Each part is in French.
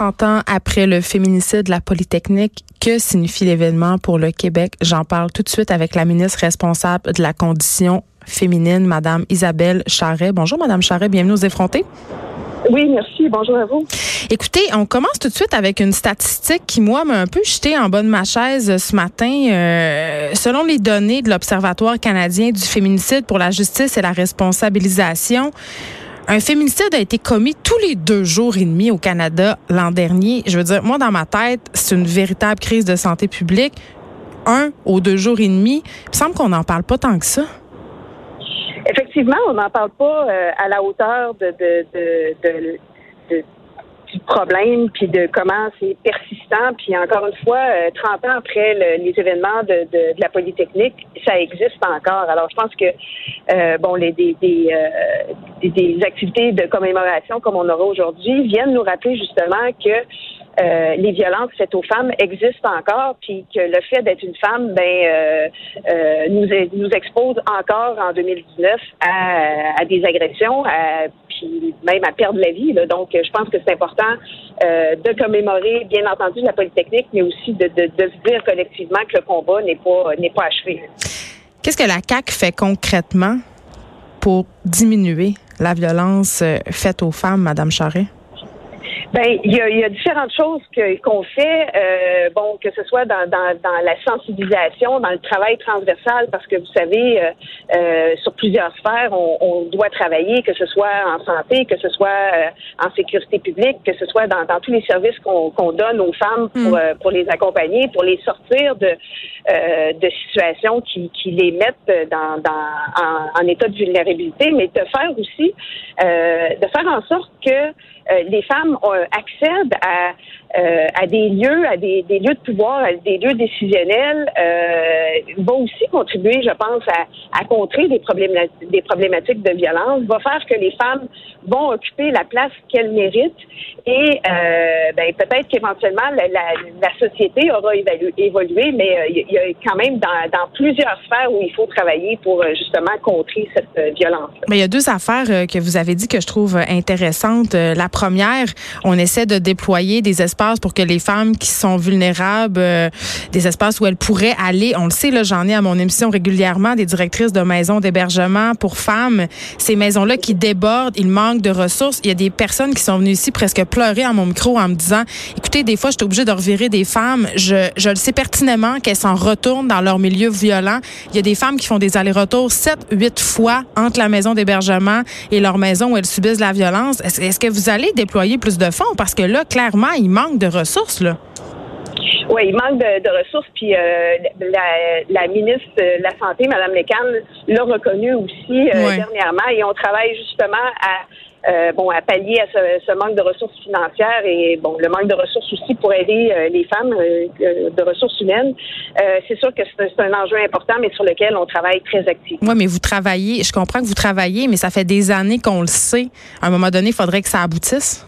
30 ans après le féminicide de la Polytechnique, que signifie l'événement pour le Québec? J'en parle tout de suite avec la ministre responsable de la condition féminine, Madame Isabelle Charret. Bonjour, Madame Charret, bienvenue aux effrontés. Oui, merci. Bonjour à vous. Écoutez, on commence tout de suite avec une statistique qui, moi, m'a un peu jeté en bas de ma chaise ce matin. Euh, selon les données de l'Observatoire canadien du féminicide pour la justice et la responsabilisation, un féminicide a été commis tous les deux jours et demi au Canada l'an dernier. Je veux dire, moi, dans ma tête, c'est une véritable crise de santé publique. Un aux deux jours et demi. Il me semble qu'on n'en parle pas tant que ça. Effectivement, on n'en parle pas euh, à la hauteur de du problème, puis de comment c'est persistant. Puis encore une fois, 30 euh, ans après les événements de, de, de, la Polytechnique, ça existe encore. Alors je pense que euh, bon, les, des, des, euh, des, activités de commémoration comme on aura aujourd'hui viennent nous rappeler justement que euh, les violences faites aux femmes existent encore, puis que le fait d'être une femme, ben, euh, euh, nous, nous expose encore en 2019 à, à des agressions, à, même à perdre la vie. Donc, je pense que c'est important de commémorer, bien entendu, la Polytechnique, mais aussi de, se dire collectivement que le combat n'est pas n'est pas achevé. Qu'est-ce que la CAC fait concrètement pour diminuer la violence faite aux femmes, Madame Charret? Ben, il y a, y a, différentes choses que qu'on fait, euh, bon, que ce soit dans, dans, dans, la sensibilisation, dans le travail transversal, parce que vous savez, euh, euh, sur plusieurs sphères, on, on, doit travailler, que ce soit en santé, que ce soit euh, en sécurité publique, que ce soit dans, dans tous les services qu'on qu'on donne aux femmes pour, mm. pour les accompagner, pour les sortir de, de situations qui, qui les mettent dans, dans en, en, état de vulnérabilité, mais de faire aussi, de faire en sorte que les femmes ont accèdent à, euh, à des lieux, à des, lieux de pouvoir, à des lieux décisionnels, euh, va aussi contribuer, je pense, à, contrer des, problématiques, de violence, va faire que les femmes vont occuper la place qu'elles méritent et euh, ben, peut-être qu'éventuellement la, société aura évolué, mais euh, il y a quand même dans, plusieurs sphères où il faut travailler pour euh, justement contrer cette euh, violence. Mais il y a deux affaires que vous avez dit que je trouve intéressantes. La première, on essaie de déployer des espaces pour que les femmes qui sont vulnérables, des espaces où elles pourraient aller. On le sait, là, j'en ai à mon émission régulièrement des directrices de maisons d'hébergement pour femmes. Ces maisons-là qui débordent, il manque de ressources. Il y a des personnes qui sont venues ici presque pleurer à mon micro en me disant, écoutez, des fois, je suis obligée de revirer des femmes. Je, le sais pertinemment qu'elles s'en retournent dans leur milieu violent. Il y a des femmes qui font des allers-retours sept, huit fois entre la maison d'hébergement et leur maison où elles subissent la violence. Est-ce que vous allez déployer plus de Parce que là, clairement, il manque de ressources, là. Oui, il manque de, de ressources. Puis euh, la, la, ministre de la Santé, Mme Lecan, l'a reconnu aussi euh, dernièrement. Et on travaille justement à euh, bon, à pallier à ce, ce, manque de ressources financières et bon, le manque de ressources aussi pour aider euh, les femmes euh, de ressources humaines. c'est sûr que c'est un enjeu important, mais sur lequel on travaille très activement. Oui, mais vous travaillez, je comprends que vous travaillez, mais ça fait des années qu'on le sait. À un moment donné, il faudrait que ça aboutisse.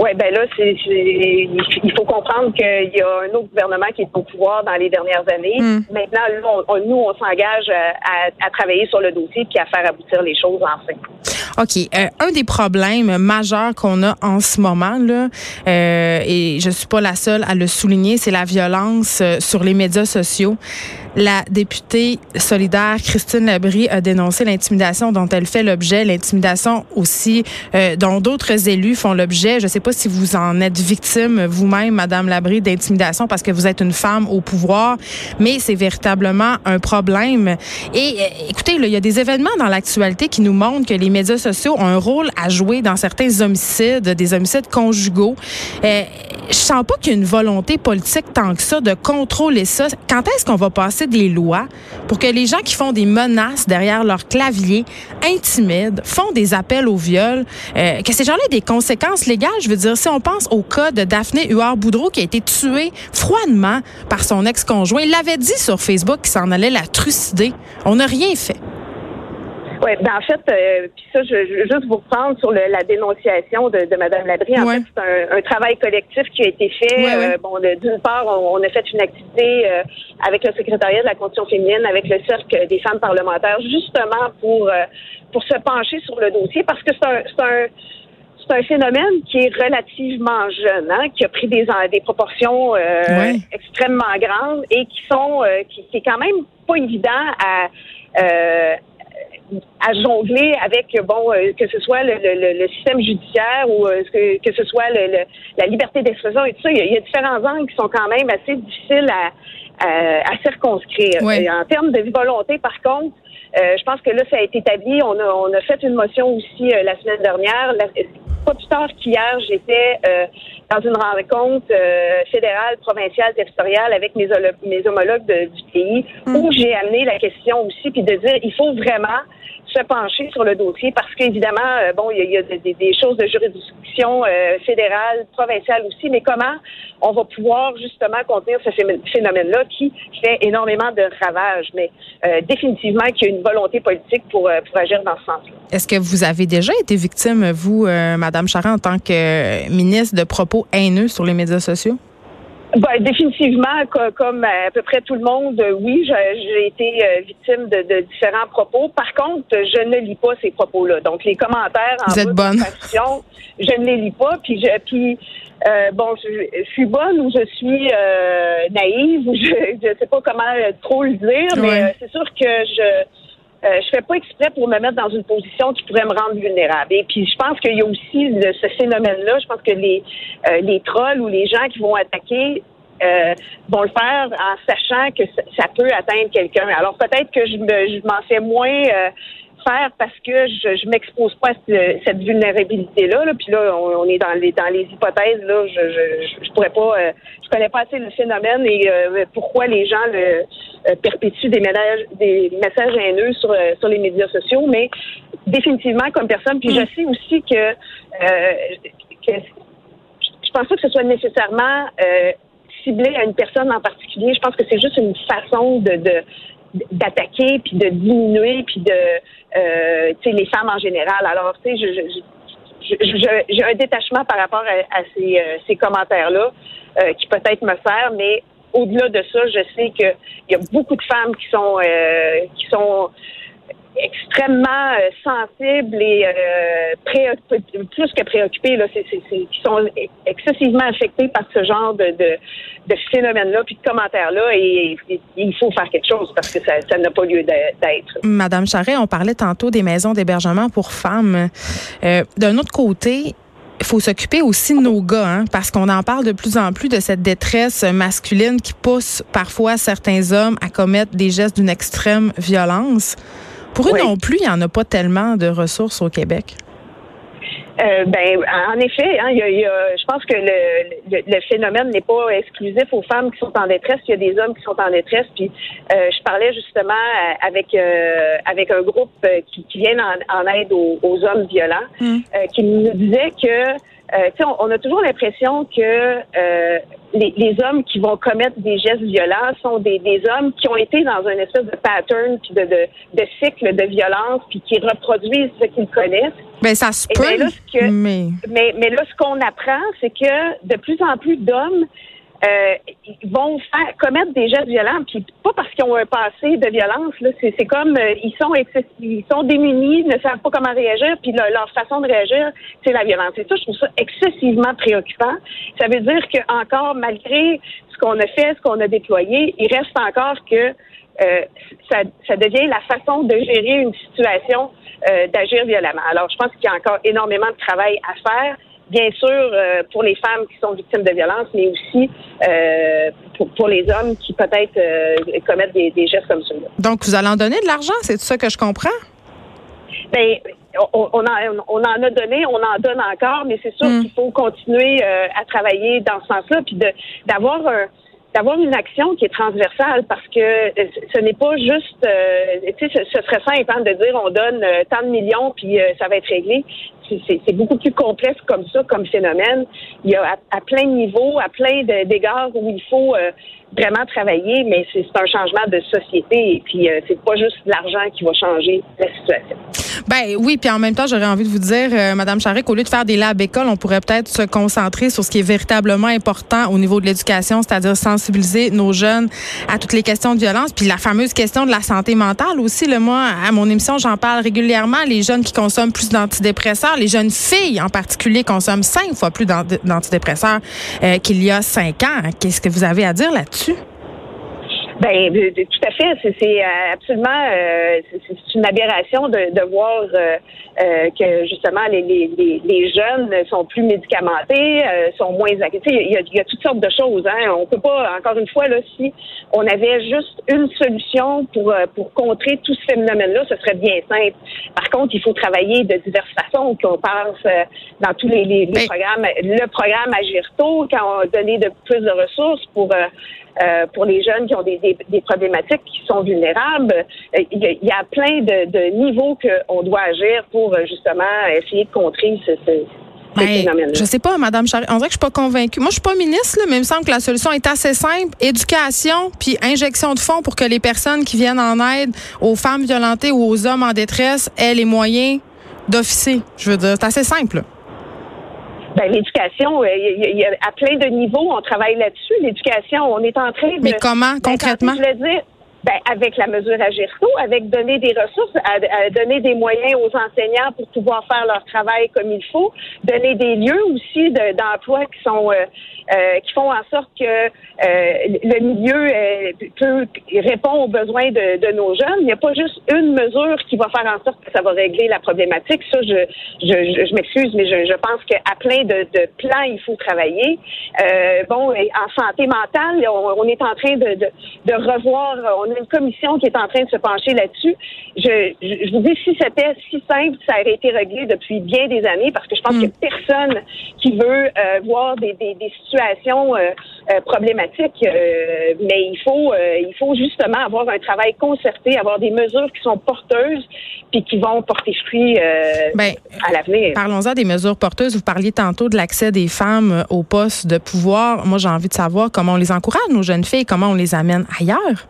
Oui, ben là, c'est, il faut comprendre qu'il y a un autre gouvernement qui est au pouvoir dans les dernières années. Hmm. Maintenant, nous, on s'engage à, à, travailler sur le dossier puis à faire aboutir les choses enfin. OK. Euh, un des problèmes majeurs qu'on a en ce moment, là, euh, et je suis pas la seule à le souligner, c'est la violence euh, sur les médias sociaux. La députée solidaire Christine Labrie a dénoncé l'intimidation dont elle fait l'objet, l'intimidation aussi euh, dont d'autres élus font l'objet. Je ne sais pas si vous en êtes victime vous-même, Madame Labrie, d'intimidation parce que vous êtes une femme au pouvoir, mais c'est véritablement un problème. Et écoutez, il y a des événements dans l'actualité qui nous montrent que les médias sociaux ont un rôle à jouer dans certains homicides, des homicides conjugaux. Euh, je sens pas qu'il y a une volonté politique tant que ça de contrôler ça. Quand est-ce qu'on va passer des lois pour que les gens qui font des menaces derrière leur clavier intimident, font des appels au viol, euh, que ces gens-là aient des conséquences légales? Je veux dire, si on pense au cas de Daphné Huard-Boudreau qui a été tuée froidement par son ex-conjoint, il l'avait dit sur Facebook qu'il s'en allait la trucider. On n'a rien fait. Oui, ben en fait, euh, puis ça, je, veux juste vous reprendre sur le, la dénonciation de, de Mme Labrie. En fait, c'est un, un, travail collectif qui a été fait. Euh, bon, d'une part, on, a fait une activité euh, avec le secrétariat de la condition féminine, avec le cercle des femmes parlementaires, justement pour pour se pencher sur le dossier, parce que c'est un, c'est un c'est un phénomène qui est relativement jeune, hein, qui a pris des, des proportions euh, extrêmement grandes et qui sont euh, qui, qui, est quand même pas évident à euh, à jongler avec bon que ce soit le, le, le système judiciaire ou que, que ce soit le, la liberté d'expression et tout ça, il y, a, il y, a, différents angles qui sont quand même assez difficiles à, à, circonscrire. en termes de volonté, par contre, euh, je pense que là, ça a été établi. On a, on a fait une motion aussi euh, la semaine dernière. pas plus tard qu'hier, j'étais euh, dans une rencontre fédérale, provinciale, territoriale avec mes, mes homologues du pays, mm. où j'ai amené la question aussi, puis de dire, il faut vraiment se pencher sur le dossier parce qu'évidemment, euh, bon, il y a, des, choses de juridiction euh, fédérale, provinciale aussi, mais comment on va pouvoir justement contenir ce phénomène-là qui fait énormément de ravages, mais euh, définitivement qu'il y a une volonté politique pour, pour agir dans ce sens-là. Est-ce que vous avez déjà été victime, vous, Madame Charest, en tant que ministre, de propos haineux sur les médias sociaux? Ben, définitivement, comme à peu près tout le monde, euh, oui, j'ai été euh, victime de, différents propos. Par contre, je ne lis pas ces propos-là. Donc, les commentaires en Vous êtes bonne. je ne les lis pas. Puis, je, puis euh, bon, je, suis bonne ou je suis naïve ou je ne sais pas comment trop le dire, mais c'est sûr que je euh, je fais pas exprès pour me mettre dans une position qui pourrait me rendre vulnérable. Et puis, je pense qu'il y a aussi ce phénomène-là. Je pense que les, euh, les trolls ou les gens qui vont attaquer euh, vont le faire en sachant que ça, peut atteindre quelqu'un. Alors, peut-être que je, je m'en fais moins faire parce que je, je m'expose pas à cette vulnérabilité-là. Là. Puis là, on, est dans les dans les hypothèses. Là, je je, je pourrais pas, euh, je connais pas assez le phénomène et euh, pourquoi les gens le euh, perpétuent des messages des messages haineux sur sur les médias sociaux. Mais définitivement, comme personne, puis je mm. sais aussi que, que je pense pas que ce soit nécessairement ciblé à une personne en particulier. Je pense que c'est juste une façon de, de d'attaquer puis de diminuer puis de euh, tu sais les femmes en général. Alors tu sais je, j'ai un détachement par rapport à, ces, euh, ces commentaires-là euh, qui peut-être me sert, mais au-delà de ça, je sais qu'il y a beaucoup de femmes qui sont euh, qui sont extrêmement euh, sensibles et euh, plus que préoccupés, là, c'est, qui sont excessivement affectés par ce genre de, de, de phénomène-là, puis de commentaires-là, et, il faut faire quelque chose parce que ça, ça n'a pas lieu d'être. Madame Charret, on parlait tantôt des maisons d'hébergement pour femmes. Euh, d'un autre côté, il faut s'occuper aussi de nos gars, hein, parce qu'on en parle de plus en plus de cette détresse masculine qui pousse parfois certains hommes à commettre des gestes d'une extrême violence. Pour eux non plus, il n'y en a pas tellement de ressources au Québec. Euh, ben, en effet, hein, y a, je pense que le, le, phénomène n'est pas exclusif aux femmes qui sont en détresse. Il y a des hommes qui sont en détresse. Puis, euh, je parlais justement euh, avec euh, avec un groupe qui, qui vient en, aide aux, hommes violents, mmh. qui nous disait que euh, on, on, a toujours l'impression que euh, les, les, hommes qui vont commettre des gestes violents sont des, des hommes qui ont été dans un espèce de pattern puis de, de, de, cycle de violence puis qui reproduisent ce qu'ils connaissent. Ben ça se peut. mais... mais mais là, ce qu'on apprend, c'est que de plus en plus d'hommes euh, vont faire commettre des gestes violents, puis pas parce qu'ils ont un passé de violence. Là, c'est, c'est comme euh, ils sont ils sont démunis, ne savent pas comment réagir, puis leur façon de réagir, c'est la violence. Et ça, je trouve ça excessivement préoccupant. Ça veut dire que encore malgré ce qu'on a fait, ce qu'on a déployé, il reste encore que euh, ça, ça, devient la façon de gérer une situation, euh, d'agir violemment. Alors, je pense qu'il y a encore énormément de travail à faire bien sûr euh, pour les femmes qui sont victimes de violences, mais aussi pour, les hommes qui peut-être commettent des, gestes comme celui-là. Donc, vous allez en donner de l'argent, c'est ça que je comprends? Bien, on, on, en, on en a donné, on en donne encore, mais c'est sûr hmm. qu'il faut continuer à travailler dans ce sens-là, puis d'avoir un d'avoir une action qui est transversale parce que ce n'est pas juste, tu sais, ce, serait simple hein, de dire on donne tant de millions puis ça va être réglé c'est beaucoup plus complexe comme ça, comme phénomène. Il y a à, plein de niveaux, à plein d'égards où il faut euh, vraiment travailler, mais c'est un changement de société et puis euh, c'est pas juste l'argent qui va changer la situation. Ben oui, puis en même temps, j'aurais envie de vous dire, euh, Madame Charret, qu'au lieu de faire des labs écoles, on pourrait peut-être se concentrer sur ce qui est véritablement important au niveau de l'éducation, c'est-à-dire sensibiliser nos jeunes à toutes les questions de violence, puis la fameuse question de la santé mentale aussi. Le moi, à mon émission, j'en parle régulièrement. Les jeunes qui consomment plus d'antidépresseurs, les jeunes filles en particulier consomment cinq fois plus d'antidépresseurs euh, qu'il y a cinq ans. Qu'est-ce que vous avez à dire là-dessus? Ben, tout à fait. C'est euh, absolument euh, c'est une aberration de, de voir euh, que justement les, les, les, jeunes sont plus médicamentés, sont moins Il y, a, il y a toutes sortes de choses. Hein. On peut pas, encore une fois, là, si on avait juste une solution pour pour contrer tout ce phénomène-là, ce serait bien simple. Par contre, il faut travailler de diverses façons. Qu'on pense dans tous les, les, programmes, le programme Agirto, quand on a donné de plus de ressources pour euh, pour les jeunes qui ont des, des, problématiques qui sont vulnérables. Euh, il y, a, plein de, de niveaux qu'on doit agir pour euh, justement essayer de contrer ce, ce ben, je sais pas, Madame Charest. On dirait que je suis pas convaincue. Moi, je suis pas ministre, mais il me semble que la solution est assez simple. Éducation, puis injection de fonds pour que les personnes qui viennent en aide aux femmes violentées ou aux hommes en détresse aient les moyens d'officier. Je veux dire, c'est assez simple. Ben, l'éducation, euh, il y, a à plein de niveaux, on travaille là-dessus. L'éducation, on est en train de. Mais comment, concrètement? Je dire, ben, avec la mesure Agirto, avec donner des ressources, à, donner des moyens aux enseignants pour pouvoir faire leur travail comme il faut, donner des lieux aussi d'emploi qui sont euh, euh, qui font en sorte que euh, le milieu euh, peut répondre aux besoins de, nos jeunes. Il n'y a pas juste une mesure qui va faire en sorte que ça va régler la problématique. Ça, je, je, je, m'excuse, mais je, je pense qu'à plein de, plans, il faut travailler. bon, en santé mentale, on, est en train de, de, de, revoir, a une commission qui est en train de se pencher là-dessus. Je, je, vous dis, si c'était si simple, ça aurait été réglé depuis bien des années, parce que je pense mm. qu'il n'y a personne qui veut voir des, des, des situations situation euh, euh, problématique, euh, mais il faut, il faut justement avoir un travail concerté, avoir des mesures qui sont porteuses puis qui vont porter fruit ben, à l'avenir. Parlons-en des mesures porteuses. Vous parliez tantôt de l'accès des femmes aux postes de pouvoir. Moi, j'ai envie de savoir comment on les encourage, nos jeunes filles, comment on les amène ailleurs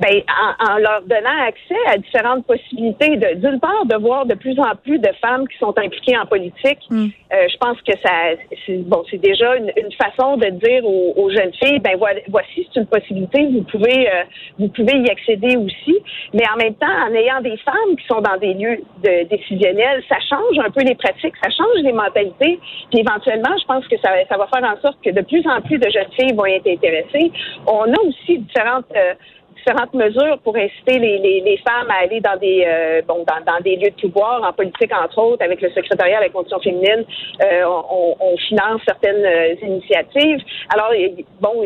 ben, en, leur donnant accès à différentes possibilités, de, d'une part, de voir de plus en plus de femmes qui sont impliquées en politique. Mm. Euh, je pense que ça, c'est, bon, c'est déjà une, façon de dire aux, jeunes filles, ben voici, c'est une possibilité, vous pouvez, euh, vous pouvez y accéder aussi. Mais en même temps, en ayant des femmes qui sont dans des lieux de, décisionnels, ça change un peu les pratiques, ça change les mentalités. Puis éventuellement, je pense que ça, ça va faire en sorte que de plus en plus de jeunes filles vont être intéressées. On a aussi différentes euh, différentes mesures pour inciter les, les, les femmes à aller dans des euh, bon dans, dans, des lieux de pouvoir, en politique entre autres, avec le secrétariat à la condition féminine, euh, on, on, finance certaines euh, initiatives. Alors bon,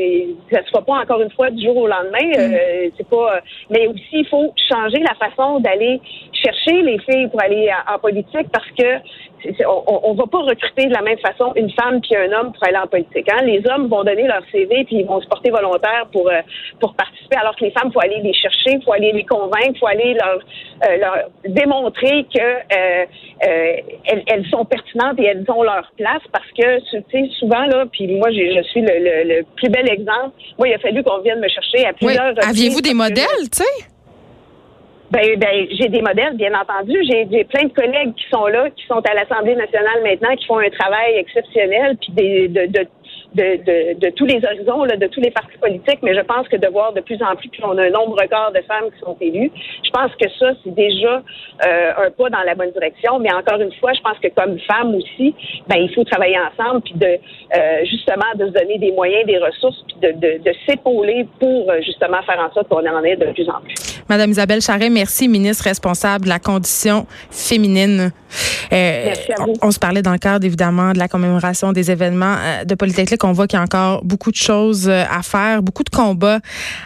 ça se fait pas encore une fois du jour au lendemain. Mm. c'est pas, mais aussi il faut changer la façon d'aller chercher les filles pour aller en, politique parce que on, ne va pas recruter de la même façon une femme puis un homme pour aller en politique. Hein. Les hommes vont donner leur CV puis ils vont se porter volontaires pour pour participer, alors que les femmes faut aller les chercher, faut aller les convaincre, faut aller leur, euh, leur démontrer que euh, euh, elles, elles, sont pertinentes et elles ont leur place parce que tu sais souvent là, puis moi je suis le, le, plus bel exemple. Moi il a fallu qu'on vienne me chercher à plusieurs. Oui. Aviez-vous des modèles, tu sais? Ben, ben j'ai des modèles, bien entendu. J'ai plein de collègues qui sont là, qui sont à l'Assemblée nationale maintenant, qui font un travail exceptionnel, puis des, de, de de, de, tous les horizons, là, de tous les partis politiques, mais je pense que de voir de plus en plus qu'on a un nombre record de femmes qui sont élues, je pense que ça, c'est déjà euh, un pas dans la bonne direction. Mais encore une fois, je pense que comme femme aussi, ben, il faut travailler ensemble, puis de euh, justement de se donner des moyens, des ressources, puis de, de, de s'épauler pour euh, justement faire en sorte qu'on en ait de plus en plus. Madame Isabelle Charret, merci, ministre responsable de la condition féminine. merci à vous. On, on, se parlait dans le cadre, évidemment, de la commémoration des événements de Polytechnique on voit qu'il y a encore beaucoup de choses euh, à faire, beaucoup de combats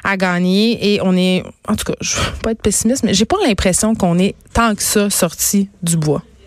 à gagner et on est, en tout cas, je veux pas être pessimiste, mais j'ai pas l'impression qu'on est tant que ça sorti du bois.